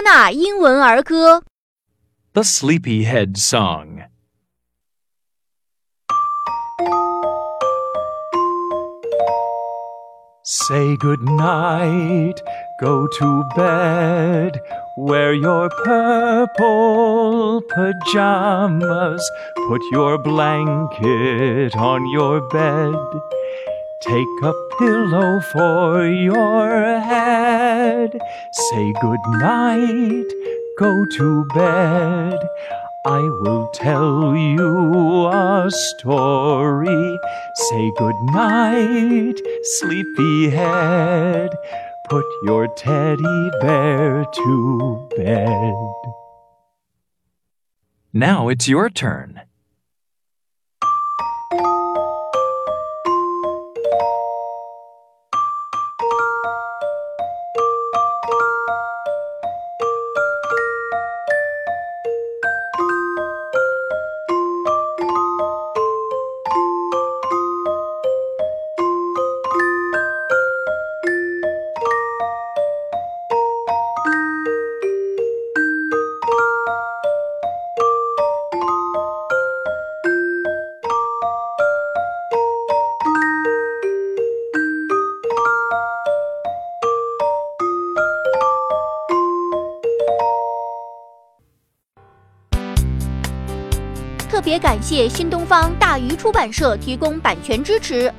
多纳英文儿歌。The Sleepyhead Song. Say good night, go to bed, wear your purple pajamas, put your blanket on your bed. Take a pillow for your head. Say good night, go to bed. I will tell you a story. Say good night, sleepyhead. Put your teddy bear to bed. Now it's your turn. 特别感谢新东方大鱼出版社提供版权支持。